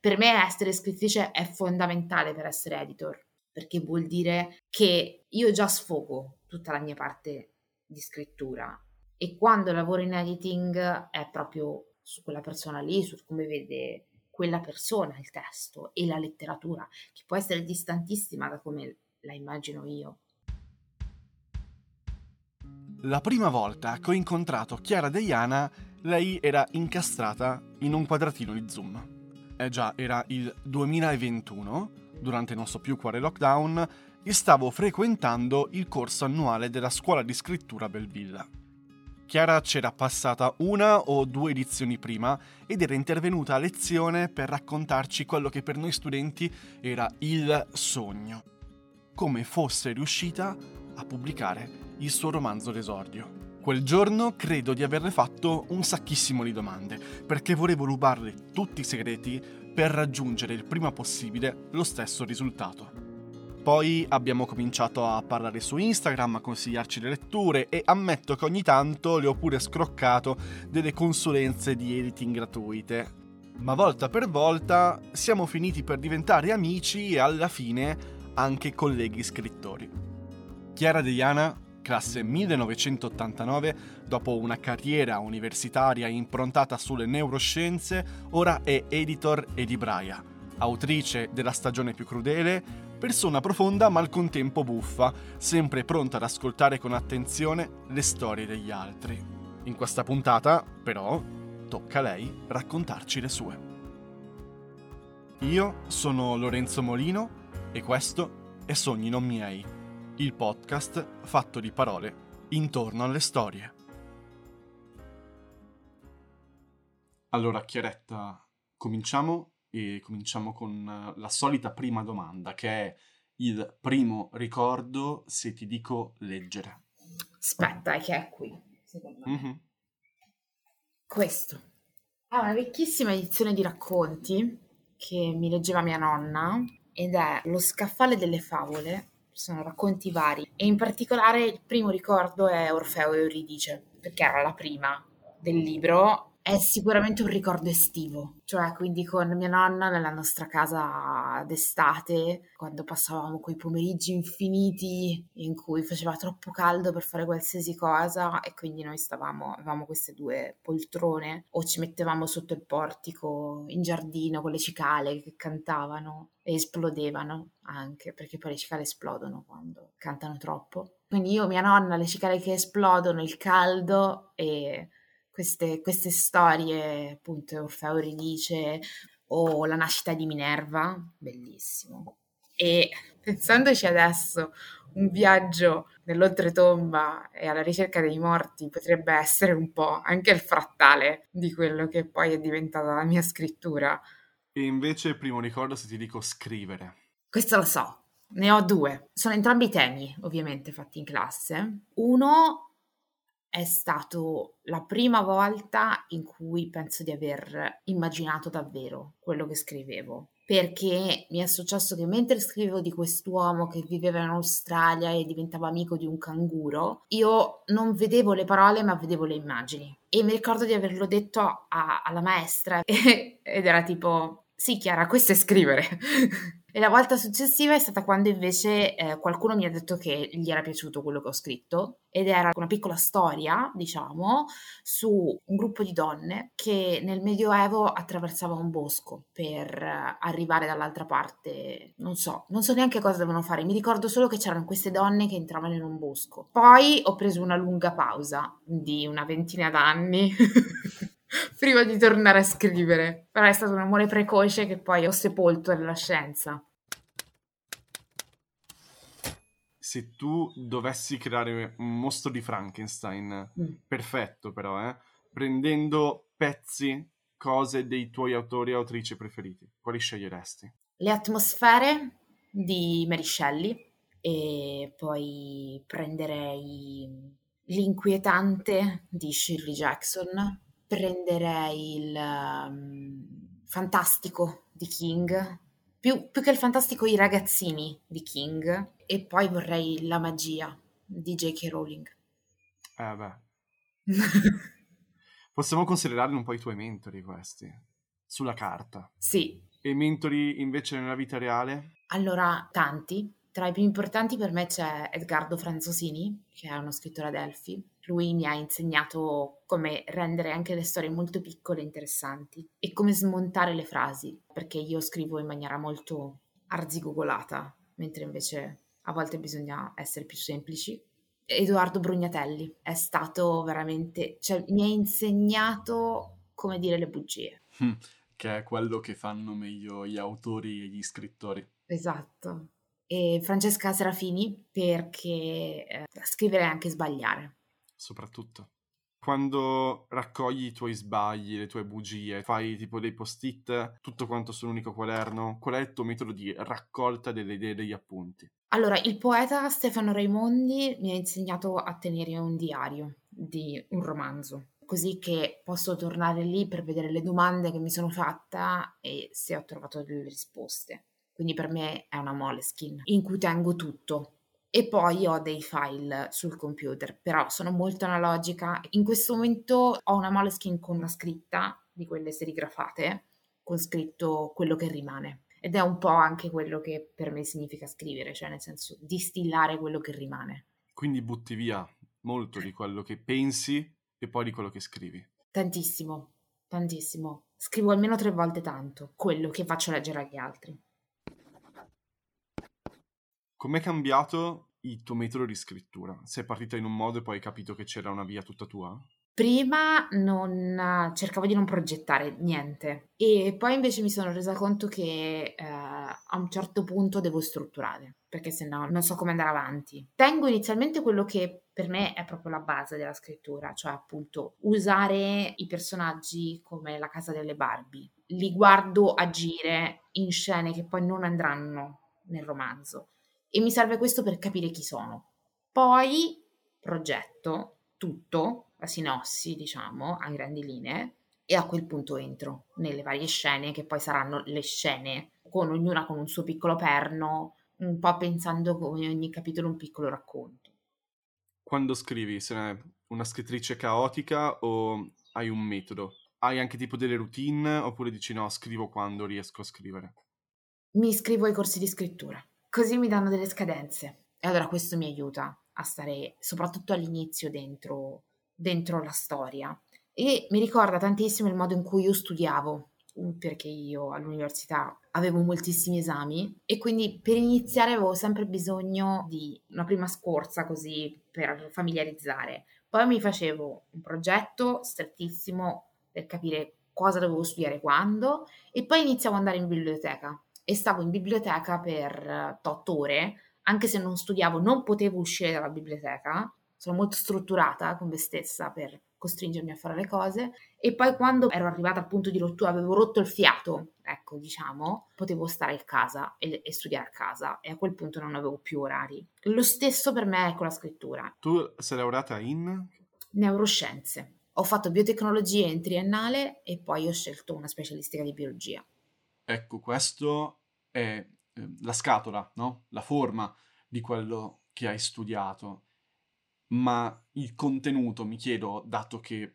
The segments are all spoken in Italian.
Per me essere scrittrice è fondamentale per essere editor, perché vuol dire che io già sfogo tutta la mia parte di scrittura e quando lavoro in editing è proprio su quella persona lì, su come vede quella persona il testo e la letteratura, che può essere distantissima da come la immagino io. La prima volta che ho incontrato Chiara Deiana, lei era incastrata in un quadratino di Zoom. Eh già, era il 2021, durante il nostro più quale lockdown, e stavo frequentando il corso annuale della scuola di scrittura Belvilla. Chiara c'era passata una o due edizioni prima ed era intervenuta a lezione per raccontarci quello che per noi studenti era il sogno. Come fosse riuscita a pubblicare il suo romanzo d'esordio. Quel giorno credo di averle fatto un sacchissimo di domande, perché volevo rubarle tutti i segreti per raggiungere il prima possibile lo stesso risultato. Poi abbiamo cominciato a parlare su Instagram, a consigliarci le letture e ammetto che ogni tanto le ho pure scroccato delle consulenze di editing gratuite. Ma volta per volta siamo finiti per diventare amici e alla fine anche colleghi scrittori. Chiara Deiana, classe 1989, dopo una carriera universitaria improntata sulle neuroscienze, ora è editor e libraia, autrice della stagione più crudele, persona profonda ma al contempo buffa, sempre pronta ad ascoltare con attenzione le storie degli altri. In questa puntata, però, tocca a lei raccontarci le sue. Io sono Lorenzo Molino e questo è Sogni non miei, il podcast fatto di parole intorno alle storie. Allora, Chiaretta, cominciamo e cominciamo con la solita prima domanda, che è il primo ricordo se ti dico leggere. Aspetta, che è qui, secondo me. Mm-hmm. Questo. È una vecchissima edizione di racconti che mi leggeva mia nonna ed è Lo scaffale delle favole. Sono racconti vari. E in particolare il primo ricordo è Orfeo e Euridice, perché era la prima del libro è sicuramente un ricordo estivo, cioè quindi con mia nonna nella nostra casa d'estate, quando passavamo quei pomeriggi infiniti in cui faceva troppo caldo per fare qualsiasi cosa e quindi noi stavamo, avevamo queste due poltrone o ci mettevamo sotto il portico in giardino con le cicale che cantavano e esplodevano anche perché poi le cicale esplodono quando cantano troppo. Quindi io, mia nonna, le cicale che esplodono, il caldo e queste, queste storie, appunto, Orfeo Euridice o La nascita di Minerva, bellissimo. E pensandoci adesso, un viaggio nell'oltretomba e alla ricerca dei morti potrebbe essere un po' anche il frattale di quello che poi è diventata la mia scrittura. E invece, primo ricordo se ti dico scrivere. Questo lo so, ne ho due. Sono entrambi temi, ovviamente, fatti in classe. Uno è stato la prima volta in cui penso di aver immaginato davvero quello che scrivevo. Perché mi è successo che mentre scrivevo di quest'uomo che viveva in Australia e diventava amico di un canguro, io non vedevo le parole ma vedevo le immagini. E mi ricordo di averlo detto a, alla maestra ed era tipo, sì Chiara, questo è scrivere. E la volta successiva è stata quando invece eh, qualcuno mi ha detto che gli era piaciuto quello che ho scritto ed era una piccola storia, diciamo, su un gruppo di donne che nel Medioevo attraversava un bosco per eh, arrivare dall'altra parte. Non so, non so neanche cosa devono fare, mi ricordo solo che c'erano queste donne che entravano in un bosco. Poi ho preso una lunga pausa di una ventina d'anni. prima di tornare a scrivere. Però è stato un amore precoce che poi ho sepolto nella scienza. Se tu dovessi creare un mostro di Frankenstein, mm. perfetto però, eh? prendendo pezzi, cose dei tuoi autori e autrici preferiti, quali sceglieresti? Le atmosfere di Mary Shelley e poi prenderei l'inquietante di Shirley Jackson prenderei il um, fantastico di King, più, più, che il fantastico i ragazzini di King, e poi vorrei la magia di J.K. Rowling. Eh beh. Possiamo considerarli un po' i tuoi mentori questi. sulla carta. Sì. E mentori invece nella vita reale? Allora, tanti. Tra i più importanti per me c'è Edgardo Franzosini, che è uno scrittore ad Elfi. Lui mi ha insegnato come rendere anche le storie molto piccole e interessanti e come smontare le frasi, perché io scrivo in maniera molto arzigogolata, mentre invece a volte bisogna essere più semplici. Edoardo Brugnatelli è stato veramente, cioè mi ha insegnato come dire le bugie. Hm, che è quello che fanno meglio gli autori e gli scrittori. Esatto. E Francesca Serafini perché eh, scrivere è anche sbagliare. Soprattutto. Quando raccogli i tuoi sbagli, le tue bugie, fai tipo dei post-it, tutto quanto su un unico quaderno, qual è il tuo metodo di raccolta delle idee e degli appunti? Allora, il poeta Stefano Raimondi mi ha insegnato a tenere un diario di un romanzo, così che posso tornare lì per vedere le domande che mi sono fatta e se ho trovato delle risposte. Quindi per me è una moleskin in cui tengo tutto. E poi ho dei file sul computer, però sono molto analogica. In questo momento ho una moleskin con una scritta di quelle serigrafate, con scritto quello che rimane ed è un po' anche quello che per me significa scrivere, cioè nel senso distillare quello che rimane. Quindi butti via molto di quello che pensi e poi di quello che scrivi. Tantissimo, tantissimo. Scrivo almeno tre volte tanto quello che faccio leggere agli altri. Com'è cambiato il tuo metodo di scrittura? Sei partita in un modo e poi hai capito che c'era una via tutta tua? Prima non cercavo di non progettare niente e poi invece mi sono resa conto che eh, a un certo punto devo strutturare perché se no non so come andare avanti. Tengo inizialmente quello che per me è proprio la base della scrittura, cioè appunto usare i personaggi come la casa delle Barbie. Li guardo agire in scene che poi non andranno nel romanzo e mi serve questo per capire chi sono. Poi progetto tutto la sinossi, diciamo, a grandi linee, e a quel punto entro nelle varie scene, che poi saranno le scene, con ognuna con un suo piccolo perno, un po' pensando come ogni capitolo un piccolo racconto. Quando scrivi, sei una scrittrice caotica o hai un metodo? Hai anche tipo delle routine oppure dici no, scrivo quando riesco a scrivere? Mi iscrivo ai corsi di scrittura, così mi danno delle scadenze. E allora questo mi aiuta a stare soprattutto all'inizio dentro dentro la storia. E mi ricorda tantissimo il modo in cui io studiavo, perché io all'università avevo moltissimi esami e quindi per iniziare avevo sempre bisogno di una prima scorsa così per familiarizzare. Poi mi facevo un progetto strettissimo per capire cosa dovevo studiare quando e poi iniziavo ad andare in biblioteca e stavo in biblioteca per 8 ore, anche se non studiavo, non potevo uscire dalla biblioteca sono molto strutturata con me stessa per costringermi a fare le cose e poi quando ero arrivata al punto di rottura, avevo rotto il fiato, ecco diciamo, potevo stare a casa e, e, studiare a casa e a quel punto non avevo più orari. Lo stesso per me è con la scrittura. Tu sei laureata in? Neuroscienze. Ho fatto biotecnologie in triennale e poi ho scelto una specialistica di biologia. Ecco, questo è eh, la scatola, no? La forma di quello che hai studiato ma il contenuto, mi chiedo, dato che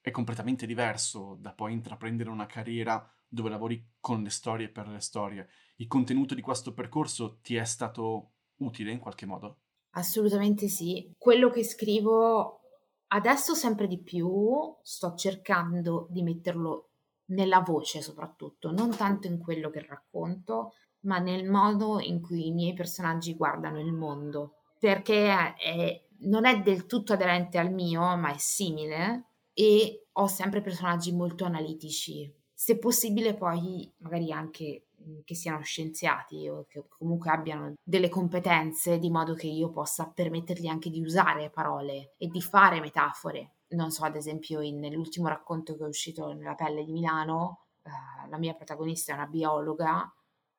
è completamente diverso da poi intraprendere una carriera dove lavori con le storie per le storie, il contenuto di questo percorso ti è stato utile in qualche modo? Assolutamente sì. Quello che scrivo adesso sempre di più sto cercando di metterlo nella voce soprattutto, non tanto in quello che racconto, ma nel modo in cui i miei personaggi guardano il mondo, perché è non è del tutto aderente al mio, ma è simile e ho sempre personaggi molto analitici. Se possibile poi magari anche mm, che siano scienziati o che comunque abbiano delle competenze di modo che io possa permettergli anche di usare parole e di fare metafore. Non so, ad esempio, in, nell'ultimo racconto che è uscito nella pelle di Milano, eh, la mia protagonista è una biologa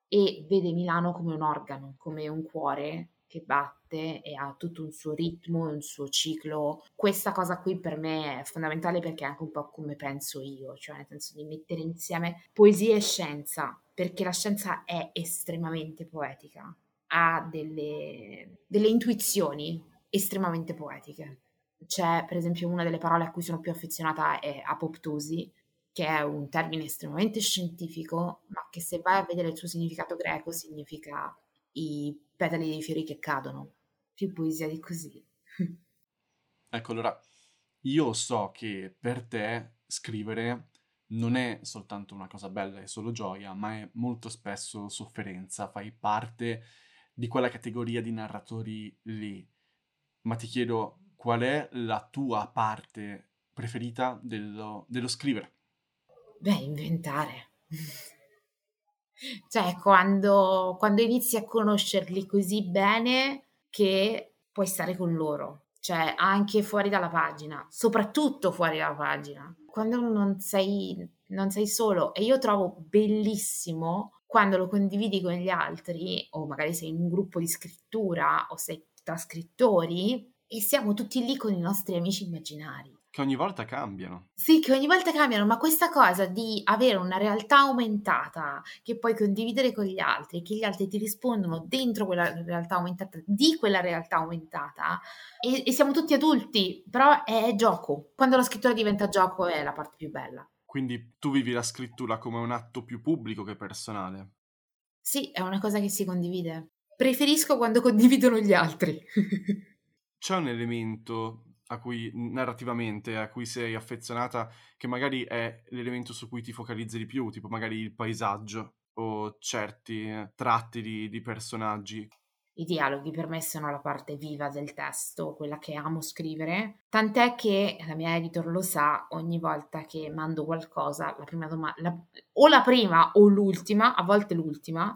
e vede Milano come un organo, come un cuore che batte e ha tutto un suo ritmo, un suo ciclo. Questa cosa qui per me è fondamentale perché è anche un po' come penso io, cioè nel senso di mettere insieme poesia e scienza, perché la scienza è estremamente poetica, ha delle, delle intuizioni estremamente poetiche. C'è per esempio una delle parole a cui sono più affezionata è apoptosi, che è un termine estremamente scientifico, ma che se vai a vedere il suo significato greco significa i petali dei fiori che cadono. Più poesia di così. ecco, allora, io so che per te scrivere non è soltanto una cosa bella, è solo gioia, ma è molto spesso sofferenza, fai parte di quella categoria di narratori lì. Ma ti chiedo qual è la tua parte preferita dello, dello scrivere? Beh, inventare. cioè, quando, quando inizi a conoscerli così bene che puoi stare con loro, cioè anche fuori dalla pagina, soprattutto fuori dalla pagina quando non sei, non sei solo e io trovo bellissimo quando lo condividi con gli altri o magari sei in un gruppo di scrittura o sei tra scrittori e siamo tutti lì con i nostri amici immaginari. Che ogni volta cambiano. Sì, che ogni volta cambiano, ma questa cosa di avere una realtà aumentata che puoi condividere con gli altri, che gli altri ti rispondono dentro quella realtà aumentata, di quella realtà aumentata, e, e siamo tutti adulti, però è gioco. Quando la scrittura diventa gioco è la parte più bella. Quindi tu vivi la scrittura come un atto più pubblico che personale? Sì, è una cosa che si condivide. Preferisco quando condividono gli altri. C'è un elemento a cui narrativamente a cui sei affezionata, che magari è l'elemento su cui ti focalizzi di più, tipo magari il paesaggio o certi eh, tratti di, di personaggi. I dialoghi per me sono la parte viva del testo, quella che amo scrivere, tant'è che la mia editor lo sa, ogni volta che mando qualcosa, la prima domanda, o la prima o l'ultima, a volte l'ultima,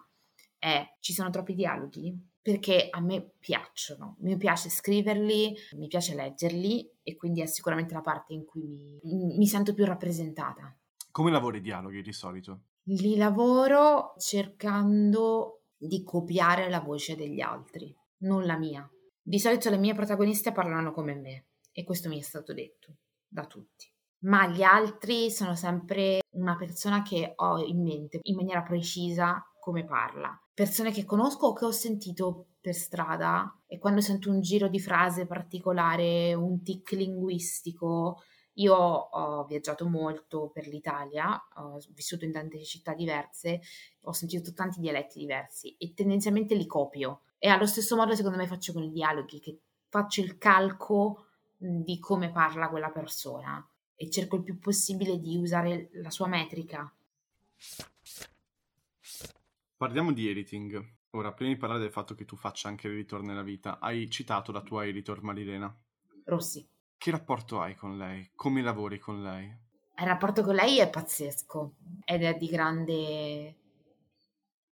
è ci sono troppi dialoghi? Perché a me piacciono, mi piace scriverli, mi piace leggerli e quindi è sicuramente la parte in cui mi, mi sento più rappresentata. Come lavori i dialoghi di solito? Li lavoro cercando di copiare la voce degli altri, non la mia. Di solito le mie protagoniste parlano come me e questo mi è stato detto da tutti. Ma gli altri sono sempre una persona che ho in mente in maniera precisa come parla persone che conosco o che ho sentito per strada e quando sento un giro di frase particolare, un tic linguistico, io ho viaggiato molto per l'Italia, ho vissuto in tante città diverse, ho sentito tanti dialetti diversi e tendenzialmente li copio. E allo stesso modo secondo me faccio con i dialoghi, che faccio il calco di come parla quella persona e cerco il più possibile di usare la sua metrica. Parliamo di editing. Ora, prima di parlare del fatto che tu faccia anche l'editor nella vita, hai citato la tua editor Marilena. Rossi. Che rapporto hai con lei? Come lavori con lei? Il rapporto con lei è pazzesco ed è di grande,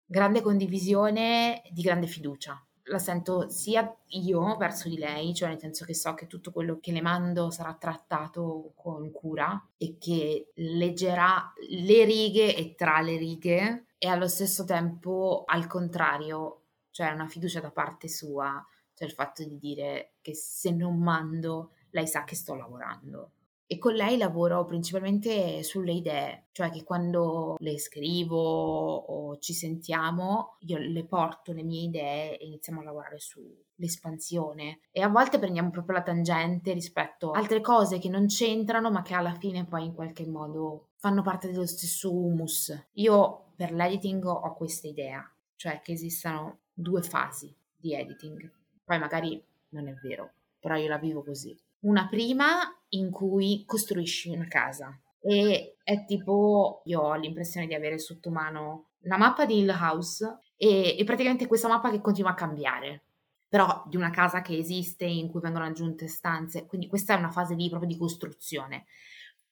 grande condivisione, di grande fiducia. La sento sia io verso di lei, cioè nel senso che so che tutto quello che le mando sarà trattato con cura e che leggerà le righe e tra le righe e allo stesso tempo al contrario, cioè una fiducia da parte sua, cioè il fatto di dire che se non mando lei sa che sto lavorando. E con lei lavoro principalmente sulle idee, cioè che quando le scrivo o ci sentiamo, io le porto le mie idee e iniziamo a lavorare sull'espansione. E a volte prendiamo proprio la tangente rispetto a altre cose che non c'entrano, ma che alla fine poi in qualche modo fanno parte dello stesso humus. Io per l'editing ho questa idea, cioè che esistano due fasi di editing. Poi magari non è vero, però io la vivo così. Una prima in cui costruisci una casa e è tipo, io ho l'impressione di avere sotto mano la mappa di Hill House e, e praticamente questa mappa che continua a cambiare però di una casa che esiste in cui vengono aggiunte stanze, quindi questa è una fase di, proprio di costruzione.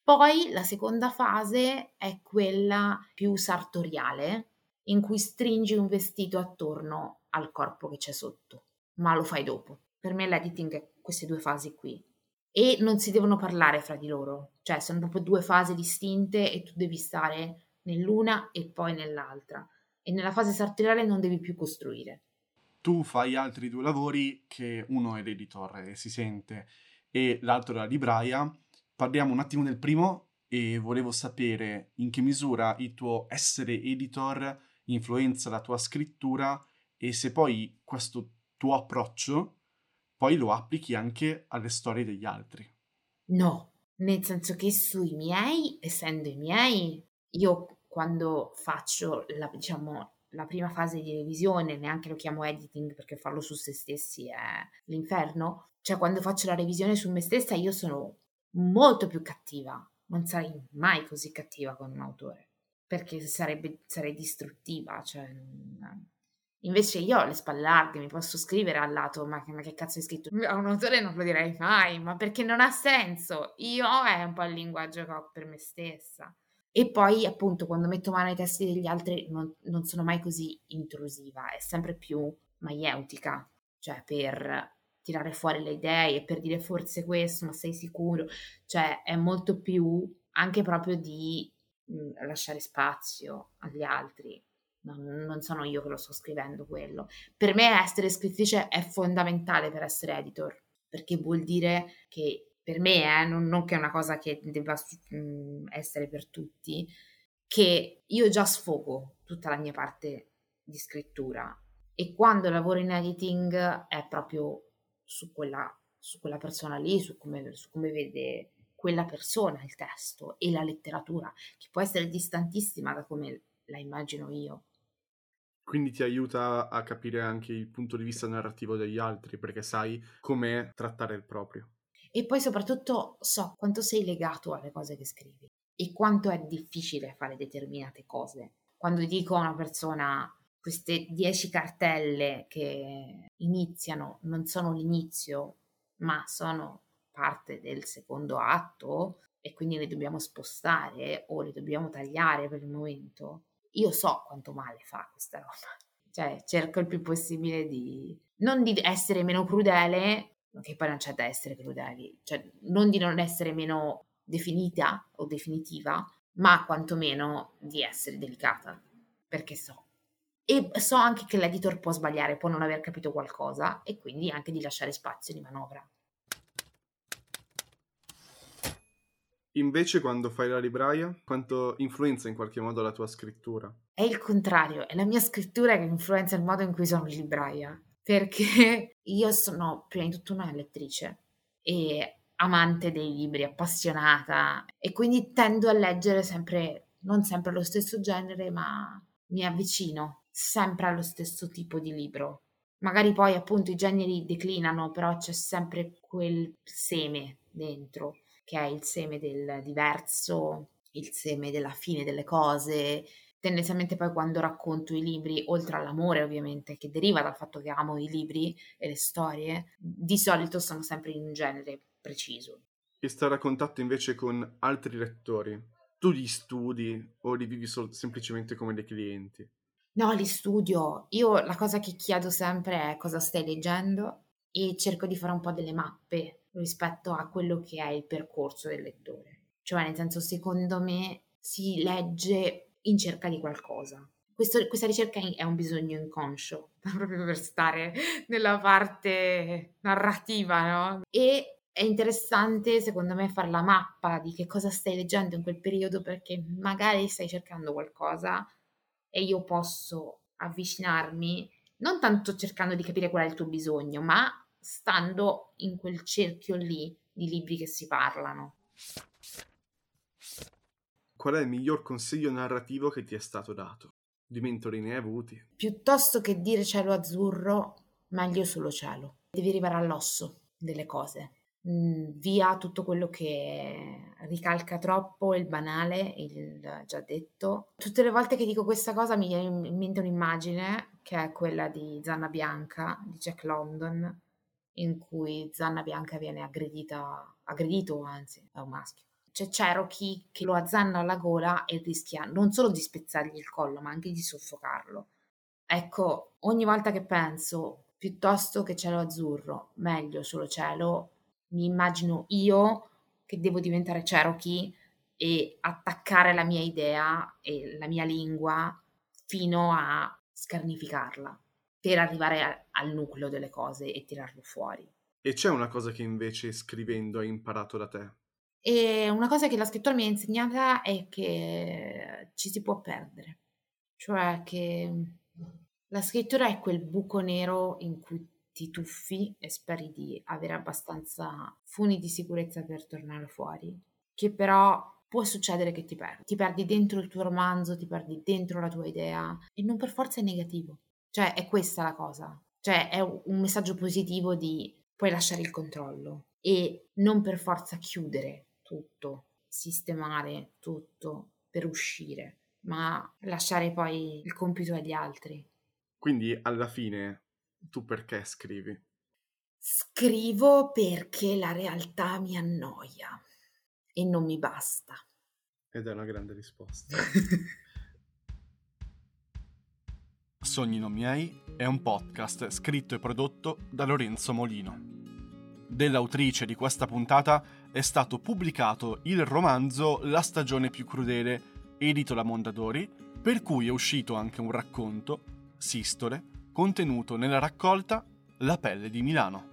Poi la seconda fase è quella più sartoriale, in cui stringi un vestito attorno al corpo che c'è sotto, ma lo fai dopo. Per me l'editing è queste due fasi qui. E non si devono parlare fra di loro, cioè sono proprio due fasi distinte e tu devi stare nell'una e poi nell'altra. E nella fase sartoriale non devi più costruire. Tu fai altri due lavori che uno è l'editor e si sente e l'altro è la libraia parliamo un attimo del primo e volevo sapere in che misura il tuo essere editor influenza la tua scrittura e se poi questo tuo approccio poi lo applichi anche alle storie degli altri. No, nel senso che sui miei, essendo i miei, io quando faccio la, diciamo, la prima fase di revisione, neanche lo chiamo editing perché farlo su se stessi è l'inferno, cioè quando faccio la revisione su me stessa io sono molto più cattiva, non sarei mai così cattiva con un autore, perché sarebbe, sarei distruttiva, cioè... Invece io ho le spalle larghe, mi posso scrivere al lato, ma che, ma che cazzo hai scritto? A un autore non lo direi mai, ma perché non ha senso. Io è un po' il linguaggio che ho per me stessa. E poi, appunto, quando metto mano ai testi degli altri non, non sono mai così intrusiva, è sempre più maieutica, cioè per tirare fuori le idee e per dire forse questo, ma sei sicuro? Cioè è molto più anche proprio di mhmm, lasciare spazio agli altri. Non, non, sono io che lo sto scrivendo quello. Per me essere scrittrice è fondamentale per essere editor, perché vuol dire che per me, eh, non, non, che è una cosa che debba mh, essere per tutti, che io già sfogo tutta la mia parte di scrittura e quando lavoro in editing è proprio su quella, su quella persona lì, su come, su come vede quella persona il testo e la letteratura, che può essere distantissima da come la immagino io. Quindi ti aiuta a capire anche il punto di vista narrativo degli altri, perché sai come trattare il proprio. E poi soprattutto so quanto sei legato alle cose che scrivi e quanto è difficile fare determinate cose. Quando dico a una persona queste dieci cartelle che iniziano non sono l'inizio, ma sono parte del secondo atto e quindi le dobbiamo spostare o le dobbiamo tagliare per il momento, io so quanto male fa questa roba. Cioè, cerco il più possibile di non di essere meno crudele, che poi non c'è da essere crudeli, cioè non di non essere meno definita o definitiva, ma quantomeno di essere delicata, perché so. E so anche che l'editor può sbagliare, può non aver capito qualcosa e quindi anche di lasciare spazio di manovra. Invece quando fai la libraia, quanto influenza in qualche modo la tua scrittura? È il contrario, è la mia scrittura che influenza il modo in cui sono libraia perché io sono prima di tutto una lettrice e amante dei libri, appassionata e quindi tendo a leggere sempre, non sempre lo stesso genere, ma mi avvicino sempre allo stesso tipo di libro. Magari poi appunto i generi declinano, però c'è sempre quel seme dentro, che è il seme del diverso, il seme della fine delle cose, tendenzialmente poi quando racconto i libri, oltre all'amore ovviamente, che deriva dal fatto che amo i libri e le storie, di solito sono sempre in un genere preciso. E stare a contatto invece con altri lettori, tu li studi o li vivi sol- semplicemente come dei clienti? No, li studio. Io la cosa che chiedo sempre è cosa stai leggendo e cerco di fare un po' delle mappe rispetto a quello che è il percorso del lettore. Cioè, nel senso, secondo me si legge in cerca di qualcosa. Questo, questa ricerca è un bisogno inconscio, proprio per stare nella parte narrativa, no? E è interessante, secondo me, fare la mappa di che cosa stai leggendo in quel periodo perché magari stai cercando qualcosa e io posso avvicinarmi, non tanto cercando di capire qual è il tuo bisogno, ma stando in quel cerchio lì di libri che si parlano qual è il miglior consiglio narrativo che ti è stato dato? Di mentori ne hai avuti? Piuttosto che dire cielo azzurro, meglio solo cielo. Devi arrivare all'osso delle cose. Mm, via tutto quello che ricalca troppo, il banale, il già detto. Tutte le volte che dico questa cosa mi viene in mente un'immagine che è quella di Zanna Bianca di Jack London, in cui Zanna Bianca viene aggredita, aggredito anzi, da un maschio c'è Cherokee che lo azzanna alla gola e rischia non solo di spezzargli il collo, ma anche di soffocarlo. Ecco, ogni volta che penso piuttosto che cielo azzurro, meglio solo cielo, mi immagino io che devo diventare Cherokee e attaccare la mia idea e la mia lingua fino a scarnificarla per arrivare a, al nucleo delle cose e tirarlo fuori. E c'è una cosa che invece scrivendo hai imparato da te? E una cosa che la scrittura mi ha insegnata è che ci si può perdere, cioè che la scrittura è quel buco nero in cui ti tuffi e speri di avere abbastanza funi di sicurezza per tornare fuori, che però può succedere che ti perdi. Ti perdi dentro il tuo romanzo, ti perdi dentro la tua idea e non per forza è negativo. Cioè, è questa la cosa. Cioè, è un messaggio positivo di puoi lasciare il controllo e non per forza chiudere tutto, sistemare tutto per uscire, ma lasciare poi il compito agli altri. Quindi alla fine tu perché scrivi? Scrivo perché la realtà mi annoia e non mi basta. Ed è una grande risposta. Sogni non miei è un podcast scritto e prodotto da Lorenzo Molino. Dell'autrice di questa puntata è stato pubblicato il romanzo La stagione più crudele, edito da Mondadori, per cui è uscito anche un racconto, Sistole, contenuto nella raccolta La pelle di Milano.